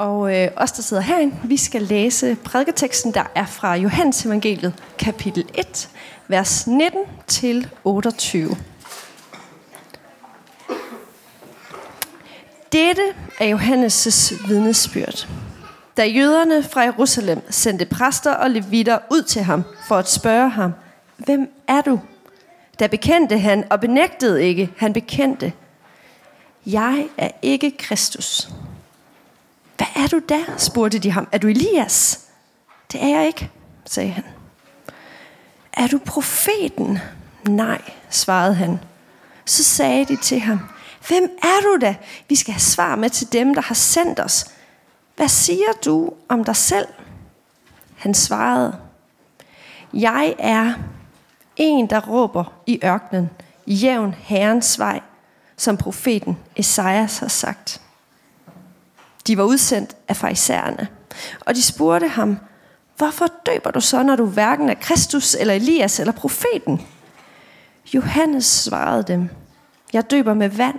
Og øh, os, der sidder herinde, vi skal læse prædiketeksten, der er fra Johannes evangeliet, kapitel 1, vers 19 til 28. Dette er Johannes' vidnesbyrd. Da jøderne fra Jerusalem sendte præster og levitter ud til ham for at spørge ham, Hvem er du? Da bekendte han og benægtede ikke, han bekendte, Jeg er ikke Kristus. Hvad er du da? spurgte de ham. Er du Elias? Det er jeg ikke, sagde han. Er du profeten? Nej, svarede han. Så sagde de til ham, Hvem er du da? Vi skal have svar med til dem, der har sendt os. Hvad siger du om dig selv? Han svarede, Jeg er en, der råber i ørkenen, jævn Herrens vej, som profeten Esajas har sagt. De var udsendt af farisæerne, og de spurgte ham, Hvorfor døber du så, når du hverken er Kristus eller Elias eller profeten? Johannes svarede dem, Jeg døber med vand.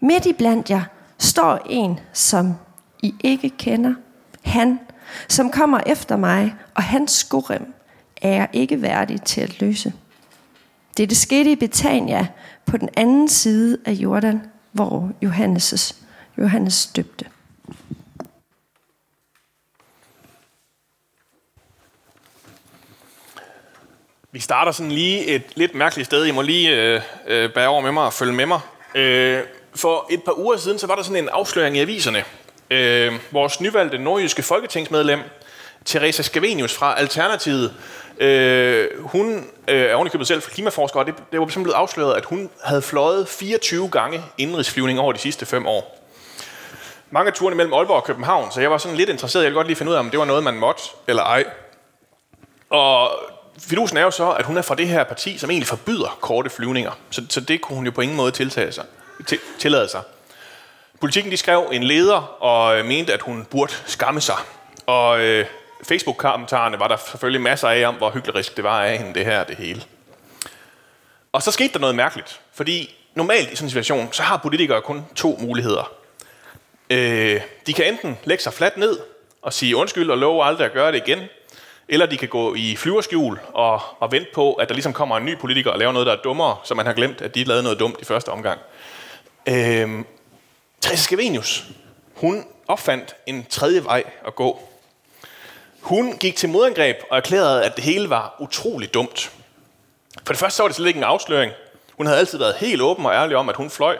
Midt i blandt jer står en, som I ikke kender. Han, som kommer efter mig, og hans skorem er jeg ikke værdig til at løse. Det, det skete i Betania på den anden side af Jordan, hvor Johannes, Johannes døbte. Vi starter sådan lige et lidt mærkeligt sted. I må lige øh, øh, bære over med mig og følge med mig. Øh, for et par uger siden, så var der sådan en afsløring i aviserne. Øh, vores nyvalgte nordjyske folketingsmedlem, Teresa Scavenius fra Alternativet, øh, hun øh, er ovenikøbet selv klimaforsker, og det, det var simpelthen blevet afsløret, at hun havde fløjet 24 gange indrigsflyvning over de sidste fem år. Mange af turene mellem Aalborg og København, så jeg var sådan lidt interesseret. Jeg ville godt lige finde ud af, om det var noget, man måtte eller ej. Og fidusen er jo så, at hun er fra det her parti, som egentlig forbyder korte flyvninger. Så, så det kunne hun jo på ingen måde tiltage sig, til, tillade sig. Politikken de skrev en leder og øh, mente, at hun burde skamme sig. Og øh, Facebook-kommentarerne var der selvfølgelig masser af om, hvor hyggelig det var af hende, det her det hele. Og så skete der noget mærkeligt, fordi normalt i sådan en situation, så har politikere kun to muligheder. Øh, de kan enten lægge sig fladt ned og sige undskyld og love aldrig at gøre det igen, eller de kan gå i flyverskjul og, og vente på, at der ligesom kommer en ny politiker og laver noget, der er dummere, så man har glemt, at de lavede noget dumt i første omgang. Øhm, Therese Scavenius, hun opfandt en tredje vej at gå. Hun gik til modangreb og erklærede, at det hele var utrolig dumt. For det første så var det slet ikke en afsløring. Hun havde altid været helt åben og ærlig om, at hun fløj,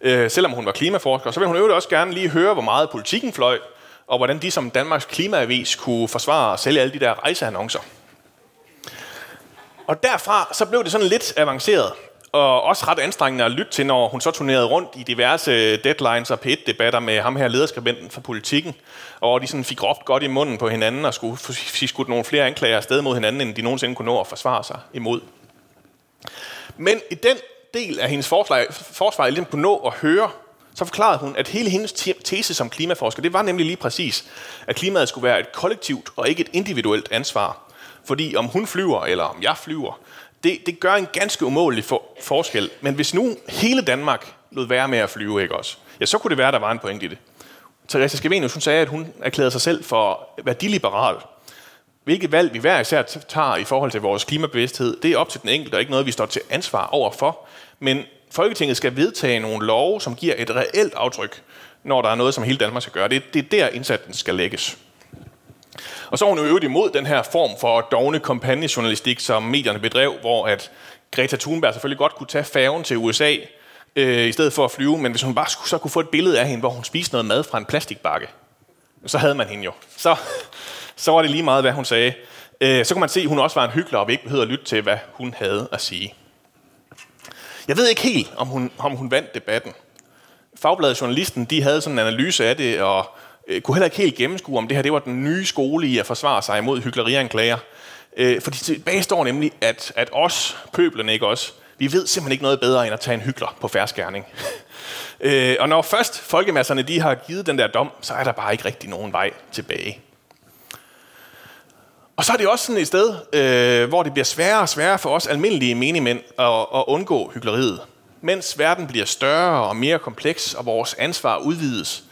øh, selvom hun var klimaforsker. Så ville hun øvrigt også gerne lige høre, hvor meget politikken fløj, og hvordan de som Danmarks Klimaavis kunne forsvare og sælge alle de der rejseannoncer. Og derfra så blev det sådan lidt avanceret, og også ret anstrengende at lytte til, når hun så turnerede rundt i diverse deadlines og P1-debatter med ham her lederskribenten fra politikken, og de sådan fik råbt godt i munden på hinanden og skulle sige skudt nogle flere anklager afsted mod hinanden, end de nogensinde kunne nå at forsvare sig imod. Men i den del af hendes forsvar, forsvar jeg ligesom kunne nå at høre, så forklarede hun, at hele hendes tese som klimaforsker, det var nemlig lige præcis, at klimaet skulle være et kollektivt og ikke et individuelt ansvar. Fordi om hun flyver, eller om jeg flyver, det, det gør en ganske umålig for, forskel. Men hvis nu hele Danmark lod være med at flyve, ikke også? Ja, så kunne det være, at der var en point i det. Teresa Scavenius, hun sagde, at hun erklærede sig selv for værdiliberal. Hvilket valg vi hver især tager i forhold til vores klimabevidsthed, det er op til den enkelte, og ikke noget, vi står til ansvar overfor. Men Folketinget skal vedtage nogle love, som giver et reelt aftryk, når der er noget, som hele Danmark skal gøre. Det, det er der, indsatsen skal lægges. Og så er hun jo øvrigt imod den her form for dogne kampagnejournalistik, som medierne bedrev, hvor at Greta Thunberg selvfølgelig godt kunne tage færgen til USA, øh, i stedet for at flyve, men hvis hun bare skulle, så kunne få et billede af hende, hvor hun spiste noget mad fra en plastikbakke, så havde man hende jo. Så, så var det lige meget, hvad hun sagde. Øh, så kunne man se, at hun også var en hyggelig, og vi ikke behøvede at lytte til, hvad hun havde at sige. Jeg ved ikke helt, om hun, om hun vandt debatten. Fagbladet Journalisten, de havde sådan en analyse af det, og øh, kunne heller ikke helt gennemskue, om det her det var den nye skole i at forsvare sig imod hyggelerianklager. Øh, fordi tilbage står nemlig, at, at os, pøblerne ikke os, vi ved simpelthen ikke noget bedre, end at tage en hykler på færskærning. øh, og når først folkemasserne de har givet den der dom, så er der bare ikke rigtig nogen vej tilbage. Og så er det også sådan et sted, øh, hvor det bliver sværere og sværere for os almindelige menigmænd at, at undgå hyggeleriet. Mens verden bliver større og mere kompleks, og vores ansvar udvides,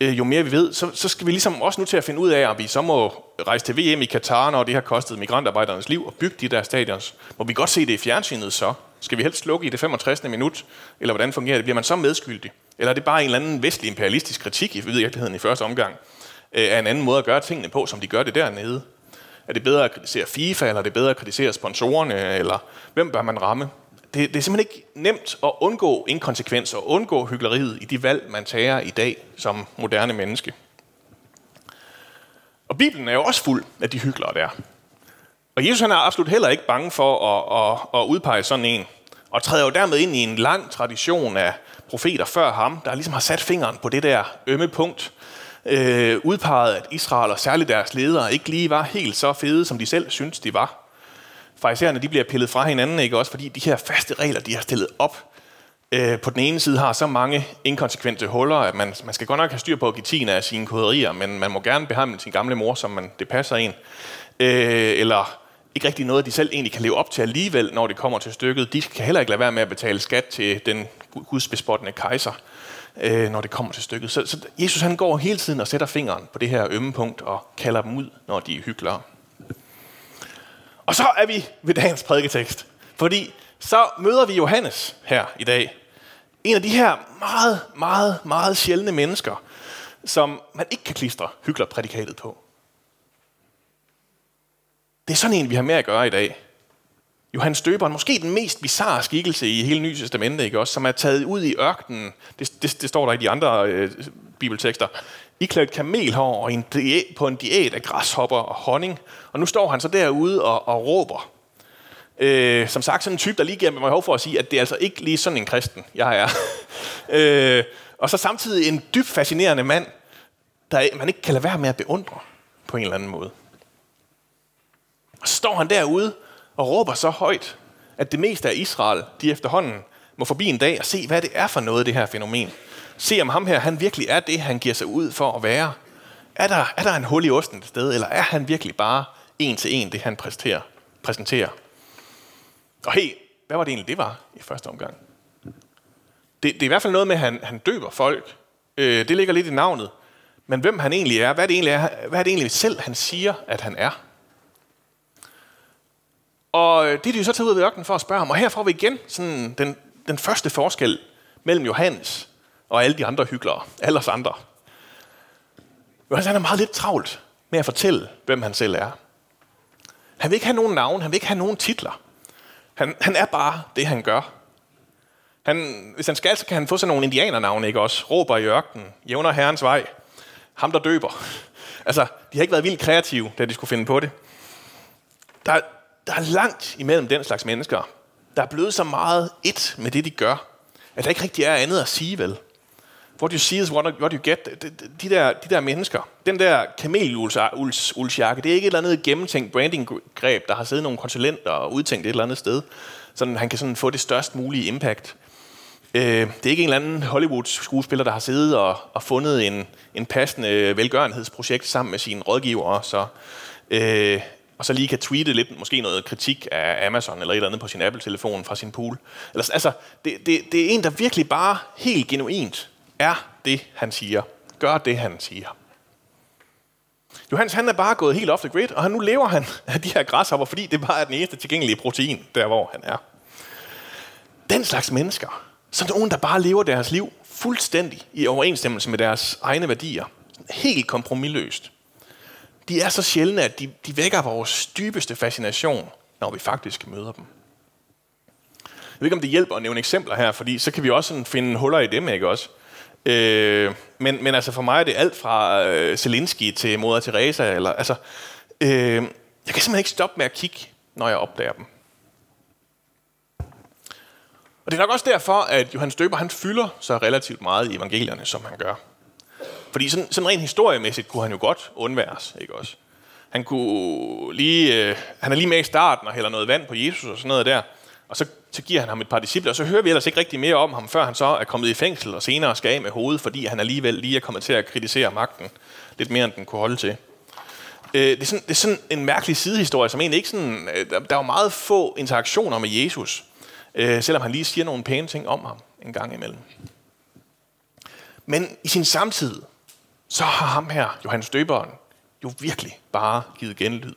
øh, jo mere vi ved, så, så skal vi ligesom også nu til at finde ud af, om vi så må rejse til VM i Katar, når det har kostet migrantarbejdernes liv, og bygge de der stadions. Må vi godt se det i fjernsynet så? Skal vi helst slukke i det 65. minut? Eller hvordan fungerer det? Bliver man så medskyldig? Eller er det bare en eller anden vestlig imperialistisk kritik i virkeligheden i første omgang? Øh, af en anden måde at gøre tingene på, som de gør det dernede? Er det bedre at kritisere FIFA, eller er det bedre at kritisere sponsorerne, eller hvem bør man ramme? Det, det er simpelthen ikke nemt at undgå inkonsekvens og undgå hyggeleriet i de valg, man tager i dag som moderne menneske. Og Bibelen er jo også fuld af de hyggelere der. Og Jesus han er absolut heller ikke bange for at, at, at udpege sådan en, og træder jo dermed ind i en lang tradition af profeter før ham, der ligesom har sat fingeren på det der ømme punkt, øh, udpegede, at Israel og særligt deres ledere ikke lige var helt så fede, som de selv syntes, de var. Farisæerne, de bliver pillet fra hinanden, ikke også, fordi de her faste regler, de har stillet op, øh, på den ene side har så mange inkonsekvente huller, at man, man skal godt nok have styr på at give tiende af sine koderier, men man må gerne behandle sin gamle mor, som man, det passer en. Øh, eller ikke rigtig noget, de selv egentlig kan leve op til alligevel, når det kommer til stykket. De kan heller ikke lade være med at betale skat til den gudsbespottende kejser, øh, når det kommer til stykket. Så, så Jesus han går hele tiden og sætter fingeren på det her ømme punkt og kalder dem ud, når de er hyggelere. Og så er vi ved dagens prædiketekst. Fordi så møder vi Johannes her i dag. En af de her meget, meget, meget sjældne mennesker, som man ikke kan klistre hyggelerprædikatet på. Det er sådan en, vi har med at gøre i dag. Johannes Døberen, måske den mest bizarre skikkelse i hele Nye Testamentet, ikke også, som er taget ud i ørkenen, det, det, det står der i de andre øh, bibeltekster, iklædt kamelhår og en diæt, på en diæt af græshopper og honning. Og nu står han så derude og, og råber. Øh, som sagt, sådan en type, der lige giver mig behov for at sige, at det er altså ikke lige sådan en kristen, jeg er. øh, og så samtidig en dybt fascinerende mand, der man ikke kan lade være med at beundre på en eller anden måde. Og så står han derude og råber så højt, at det meste af Israel, de efterhånden må forbi en dag og se, hvad det er for noget, det her fænomen. Se om ham her, han virkelig er det, han giver sig ud for at være. Er der, er der en hul i osten et sted, eller er han virkelig bare en til en, det han præsenterer? præsenterer? Og hey, hvad var det egentlig, det var i første omgang? Det, det er i hvert fald noget med, at han, han døber folk. Øh, det ligger lidt i navnet. Men hvem han egentlig er, hvad det egentlig er, hvad er det egentlig selv, han siger, at han er? Og øh, det er de jo så taget ud af ørkenen for at spørge ham. Og her får vi igen sådan den, den første forskel mellem Johannes og alle de andre hyggelere. Alle os andre. Johannes han er meget lidt travlt med at fortælle, hvem han selv er. Han vil ikke have nogen navn, han vil ikke have nogen titler. Han, han er bare det, han gør. Han, hvis han skal, så kan han få sådan nogle indianernavne, ikke også? Råber i ørkenen, jævner herrens vej, ham der døber. Altså, de har ikke været vildt kreative, da de skulle finde på det. Der, der er langt imellem den slags mennesker, der er blevet så meget et med det, de gør, at der ikke rigtig er andet at sige, vel? What you see is what, you get. De, de, der, de der mennesker, den der kamelulsjakke, det er ikke et eller andet gennemtænkt branding-greb, der har siddet nogle konsulenter og udtænkt et eller andet sted, så han kan sådan få det størst mulige impact. Øh, det er ikke en eller anden Hollywood-skuespiller, der har siddet og, og fundet en, en passende velgørenhedsprojekt sammen med sine rådgivere, så øh, og så lige kan tweete lidt, måske noget kritik af Amazon eller et eller andet på sin Apple-telefon fra sin pool. Eller, altså, det, det, det er en, der virkelig bare helt genuint er det, han siger. Gør det, han siger. Johannes han er bare gået helt off the grid, og han, nu lever han af de her græshopper, fordi det bare er den eneste tilgængelige protein, der hvor han er. Den slags mennesker, som nogen, der bare lever deres liv fuldstændig i overensstemmelse med deres egne værdier, helt kompromilløst, de er så sjældne, at de, de vækker vores dybeste fascination, når vi faktisk møder dem. Jeg ved ikke, om det hjælper at nævne eksempler her, fordi så kan vi også sådan finde huller i dem, ikke også? Øh, men, men altså for mig er det alt fra øh, Zelensky til Moder Teresa. Eller, altså, øh, jeg kan simpelthen ikke stoppe med at kigge, når jeg opdager dem. Og det er nok også derfor, at Johannes Døber han fylder så relativt meget i evangelierne, som han gør. Fordi sådan, sådan rent historiemæssigt kunne han jo godt undværes, ikke også? Han, kunne lige, øh, han er lige med i starten og hælder noget vand på Jesus og sådan noget der. Og så, så giver han ham et par disciple, og så hører vi ellers ikke rigtig mere om ham, før han så er kommet i fængsel og senere skal af med hovedet, fordi han alligevel lige er kommet til at kritisere magten lidt mere, end den kunne holde til. Øh, det, er sådan, det er sådan en mærkelig sidehistorie, som egentlig ikke sådan... Øh, der, der er jo meget få interaktioner med Jesus, øh, selvom han lige siger nogle pæne ting om ham en gang imellem. Men i sin samtid, så har ham her, Johannes Døberen, jo virkelig bare givet genlyd.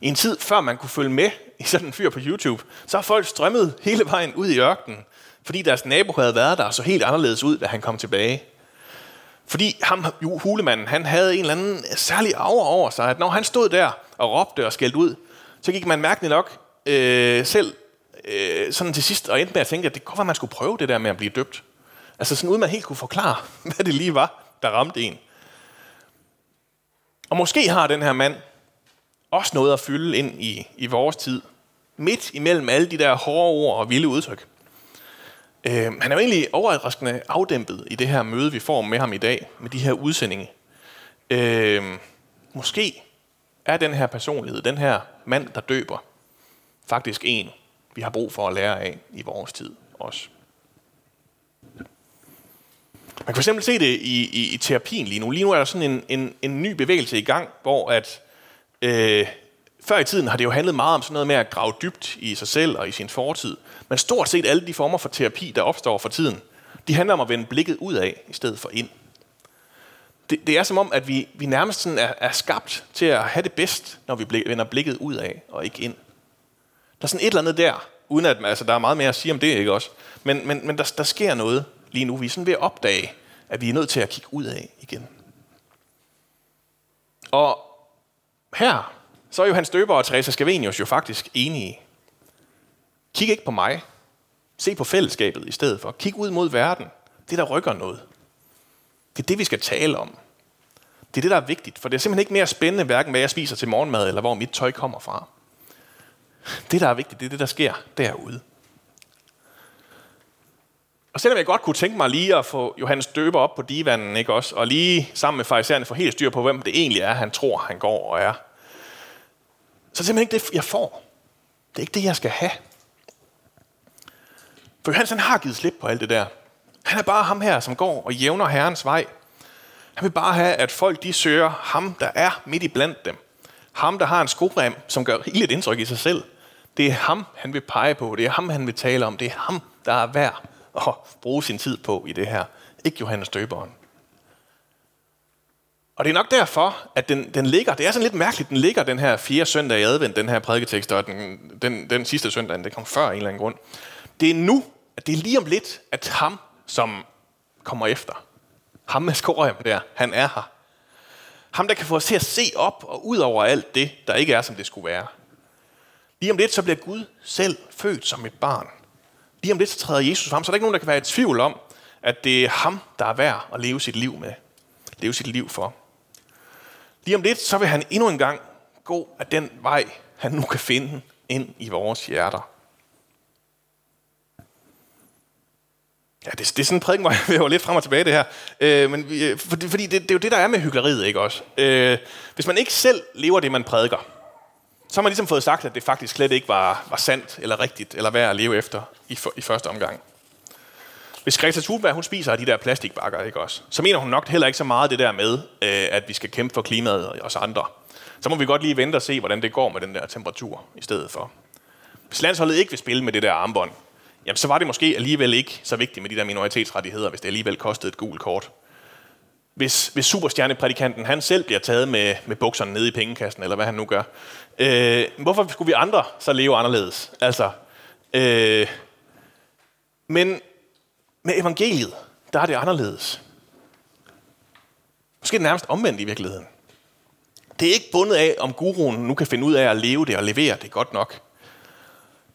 I en tid, før man kunne følge med i sådan en fyr på YouTube, så har folk strømmet hele vejen ud i ørkenen, fordi deres nabo havde været der og så helt anderledes ud, da han kom tilbage. Fordi ham, hulemanden, han havde en eller anden særlig aura over sig, at når han stod der og råbte og skældte ud, så gik man mærkeligt nok øh, selv øh, sådan til sidst og endte med at tænke, at det kunne være, at man skulle prøve det der med at blive døbt. Altså sådan uden man helt kunne forklare, hvad det lige var, der ramte en. Og måske har den her mand også noget at fylde ind i, i vores tid, midt imellem alle de der hårde ord og vilde udtryk. Øh, han er jo egentlig overraskende afdæmpet i det her møde, vi får med ham i dag, med de her udsendinge. Øh, måske er den her personlighed, den her mand, der døber, faktisk en, vi har brug for at lære af i vores tid også. Man kan fx se det i, i, i terapien lige nu. Lige nu er der sådan en, en, en ny bevægelse i gang, hvor at øh, før i tiden har det jo handlet meget om sådan noget med at grave dybt i sig selv og i sin fortid. Men stort set alle de former for terapi, der opstår for tiden, de handler om at vende blikket ud af, i stedet for ind. Det, det er som om, at vi, vi nærmest sådan er, er skabt til at have det bedst, når vi blik, vender blikket ud af og ikke ind. Der er sådan et eller andet der, uden at altså, der er meget mere at sige om det, ikke også? Men, men, men der, der sker noget lige nu. Vi er sådan ved at opdage, at vi er nødt til at kigge ud af igen. Og her, så er jo døber og Teresa Scavenius jo faktisk enige. Kig ikke på mig. Se på fællesskabet i stedet for. Kig ud mod verden. Det, der rykker noget. Det er det, vi skal tale om. Det er det, der er vigtigt, for det er simpelthen ikke mere spændende, hverken hvad jeg spiser til morgenmad, eller hvor mit tøj kommer fra. Det, der er vigtigt, det er det, der sker derude. Og selvom jeg godt kunne tænke mig lige at få Johannes Døber op på divanen, ikke også? Og lige sammen med farisæerne få helt styr på, hvem det egentlig er, han tror, han går og er. Så det simpelthen ikke det, jeg får. Det er ikke det, jeg skal have. For Johannes han har givet slip på alt det der. Han er bare ham her, som går og jævner Herrens vej. Han vil bare have, at folk de søger ham, der er midt i blandt dem. Ham, der har en skorem, som gør rigeligt indtryk i sig selv. Det er ham, han vil pege på. Det er ham, han vil tale om. Det er ham, der er værd at bruge sin tid på i det her. Ikke Johannes Døberen. Og det er nok derfor, at den, den ligger, det er sådan lidt mærkeligt, den ligger den her fjerde søndag i advent, den her prædiketekst, og den, den, den sidste søndag, det kom før af en eller anden grund. Det er nu, at det er lige om lidt, at ham, som kommer efter, ham med skorøm der, han er her. Ham, der kan få os til at se op og ud over alt det, der ikke er, som det skulle være. Lige om lidt, så bliver Gud selv født som et barn. Lige om lidt, så træder Jesus frem, så er der ikke nogen, der kan være i tvivl om, at det er ham, der er værd at leve sit liv med. Leve sit liv for. Lige om lidt, så vil han endnu en gang gå af den vej, han nu kan finde ind i vores hjerter. Ja, det, det er sådan en prædiken, hvor jeg vil lidt frem og tilbage det her. Øh, men, øh, fordi, fordi det, det er jo det, der er med hyggeleriet, ikke også? Øh, hvis man ikke selv lever det, man prædiker, så har man ligesom fået sagt, at det faktisk slet ikke var, var sandt eller rigtigt, eller værd at leve efter i, for, i første omgang. Hvis Greta Thunberg, hun spiser af de der plastikbakker, ikke også, så mener hun nok heller ikke så meget det der med, øh, at vi skal kæmpe for klimaet og os andre. Så må vi godt lige vente og se, hvordan det går med den der temperatur i stedet for. Hvis landsholdet ikke vil spille med det der armbånd, jamen så var det måske alligevel ikke så vigtigt med de der minoritetsrettigheder, hvis det alligevel kostede et gult kort. Hvis, hvis superstjerneprædikanten han selv bliver taget med, med bukserne nede i pengekassen, eller hvad han nu gør, øh, hvorfor skulle vi andre så leve anderledes? Altså, øh, men med evangeliet, der er det anderledes. Måske det nærmest omvendt i virkeligheden. Det er ikke bundet af, om guruen nu kan finde ud af at leve det og levere det godt nok.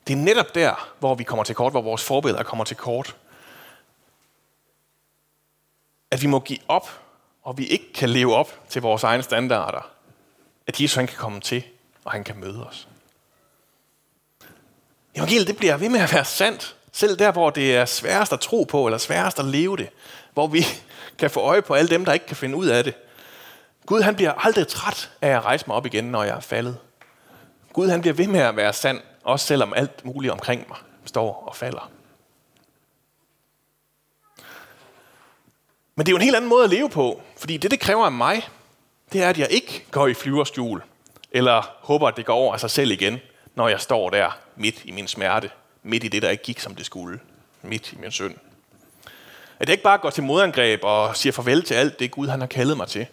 Det er netop der, hvor vi kommer til kort, hvor vores forbilleder kommer til kort. At vi må give op, og vi ikke kan leve op til vores egne standarder. At Jesus han kan komme til, og han kan møde os. Evangeliet det bliver ved med at være sandt, selv der, hvor det er sværest at tro på, eller sværest at leve det. Hvor vi kan få øje på alle dem, der ikke kan finde ud af det. Gud han bliver aldrig træt af at rejse mig op igen, når jeg er faldet. Gud han bliver ved med at være sand, også selvom alt muligt omkring mig står og falder. Men det er jo en helt anden måde at leve på, fordi det, det kræver af mig, det er, at jeg ikke går i flyverskjul, eller håber, at det går over af sig selv igen, når jeg står der midt i min smerte, midt i det, der ikke gik, som det skulle, midt i min synd. At jeg ikke bare går til modangreb og siger farvel til alt det, Gud han har kaldet mig til.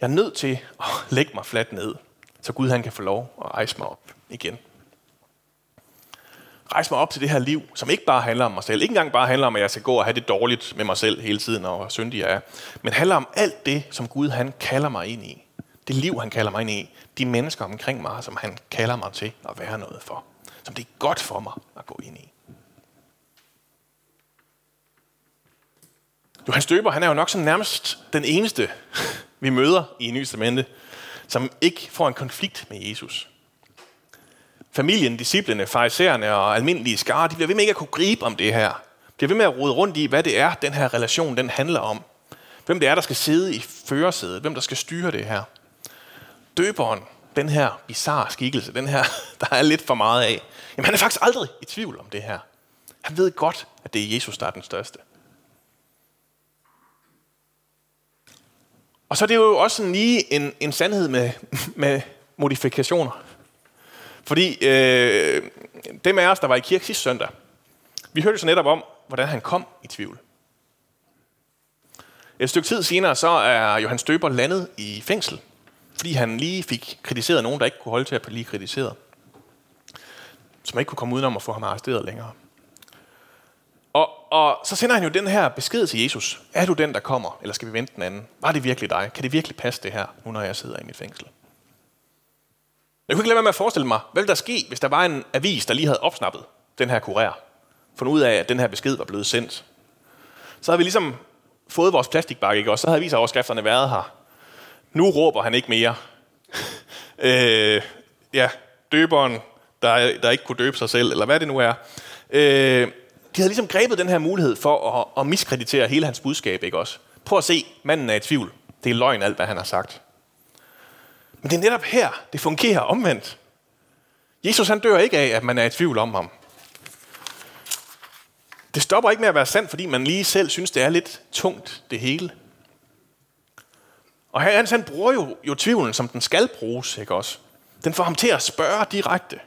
Jeg er nødt til at lægge mig fladt ned, så Gud han kan få lov at rejse mig op igen. Rejse mig op til det her liv, som ikke bare handler om mig selv. Ikke engang bare handler om, at jeg skal gå og have det dårligt med mig selv hele tiden, og hvor syndig jeg er. Men handler om alt det, som Gud han kalder mig ind i. Det liv, han kalder mig ind i. De mennesker omkring mig, som han kalder mig til at være noget for. Som det er godt for mig at gå ind i. Johannes Døber, han er jo nok sådan nærmest den eneste, vi møder i Nye Testamente, som ikke får en konflikt med Jesus. Familien, disciplene, farisæerne og almindelige skare, de bliver ved med ikke at kunne gribe om det her. De bliver ved med at rode rundt i, hvad det er, den her relation den handler om. Hvem det er, der skal sidde i førersædet. Hvem der skal styre det her. Døberen, den her bizarre skikkelse, den her, der er lidt for meget af, jamen han er faktisk aldrig i tvivl om det her. Han ved godt, at det er Jesus, der er den største. Og så er det jo også sådan lige en, en sandhed med, med modifikationer. Fordi øh, dem af os, der var i kirke sidste søndag, vi hørte så netop om, hvordan han kom i tvivl. Et stykke tid senere, så er Johannes Døber landet i fængsel, fordi han lige fik kritiseret nogen, der ikke kunne holde til at blive kritiseret. Som ikke kunne komme udenom at få ham arresteret længere. Og, og så sender han jo den her besked til Jesus. Er du den, der kommer, eller skal vi vente den anden? Var det virkelig dig? Kan det virkelig passe det her, nu når jeg sidder i mit fængsel? Jeg kunne ikke lade være med at forestille mig, hvad ville der ske, hvis der var en avis, der lige havde opsnappet den her kurér. Fundet ud af, at den her besked var blevet sendt. Så havde vi ligesom fået vores plastikbakke, ikke? og så havde avisoverskrifterne været her. Nu råber han ikke mere. øh, ja, døberen, der, der ikke kunne døbe sig selv, eller hvad det nu er. Øh, de havde ligesom grebet den her mulighed for at, at miskreditere hele hans budskab, ikke også? Prøv at se, manden er i tvivl. Det er løgn alt, hvad han har sagt. Men det er netop her, det fungerer omvendt. Jesus han dør ikke af, at man er i tvivl om ham. Det stopper ikke med at være sandt, fordi man lige selv synes, det er lidt tungt, det hele. Og han, han bruger jo, jo tvivlen, som den skal bruges, ikke også? Den får ham til at spørge direkte.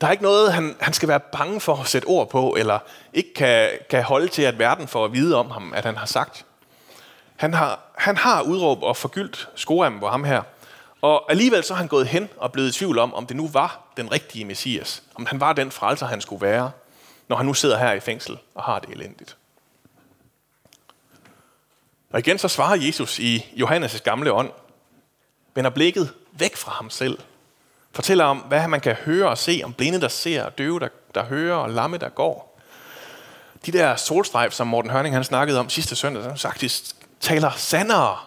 Der er ikke noget, han, han skal være bange for at sætte ord på, eller ikke kan, kan holde til, at verden får at vide om ham, at han har sagt. Han har, han har udråb og forgyldt skoam på ham her. Og alligevel så er han gået hen og blevet i tvivl om, om det nu var den rigtige Messias. Om han var den frelser, han skulle være, når han nu sidder her i fængsel og har det elendigt. Og igen så svarer Jesus i Johannes' gamle ånd, vender blikket væk fra ham selv. Fortæller om, hvad man kan høre og se, om blinde, der ser, døve, der, der hører, og lamme, der går. De der solstrejf, som Morten Hørning han snakkede om sidste søndag, som faktisk taler sandere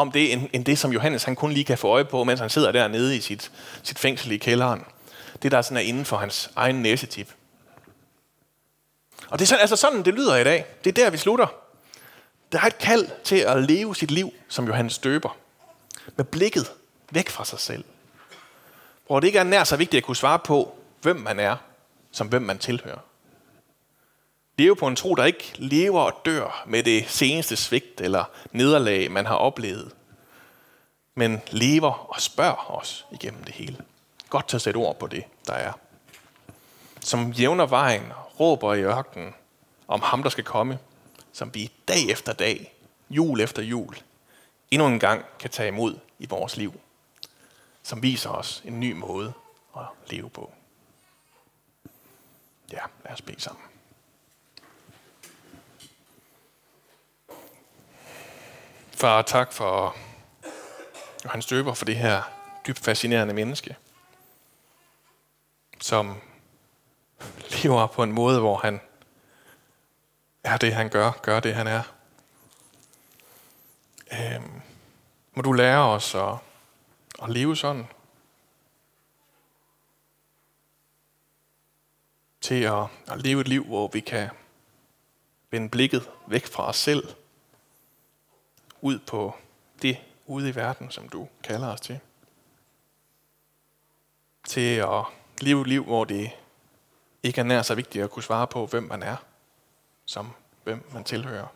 om det, end, end det, som Johannes han kun lige kan få øje på, mens han sidder dernede i sit, sit fængsel i kælderen. Det, der sådan er inden for hans egen næsetip. Og det er sådan, altså sådan, det lyder i dag. Det er der, vi slutter. Der er et kald til at leve sit liv som Johannes døber. Med blikket væk fra sig selv. Hvor det ikke er nær så vigtigt at kunne svare på, hvem man er, som hvem man tilhører. Leve på en tro, der ikke lever og dør med det seneste svigt eller nederlag, man har oplevet. Men lever og spørger os igennem det hele. Godt til at sætte ord på det, der er. Som jævner vejen, råber i ørkenen om ham, der skal komme. Som vi dag efter dag, jul efter jul, endnu en gang kan tage imod i vores liv. Som viser os en ny måde at leve på. Ja, lad os bede sammen. Far, tak for Johannes Døber, for det her dybt fascinerende menneske, som lever på en måde, hvor han er det, han gør, gør det, han er. Øhm, må du lære os at, at leve sådan. Til at, at leve et liv, hvor vi kan vende blikket væk fra os selv ud på det ude i verden, som du kalder os til. Til at leve et liv, hvor det ikke er nær så vigtigt at kunne svare på, hvem man er, som hvem man tilhører.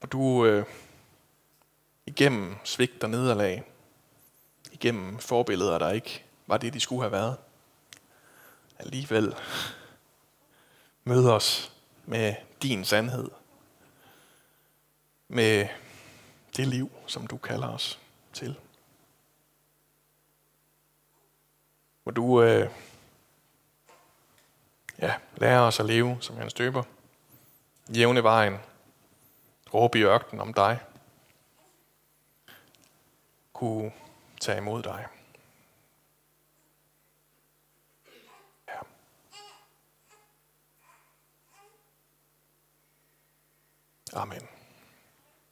Og du øh, igennem svigt og nederlag, igennem forbilleder, der ikke var det, de skulle have været, alligevel møder os med din sandhed. Med det liv, som du kalder os til. Hvor du øh, ja, lærer os at leve som hans døber. Jævne vejen. Råbe i ørkenen om dig. Kunne tage imod dig. Ja. Amen.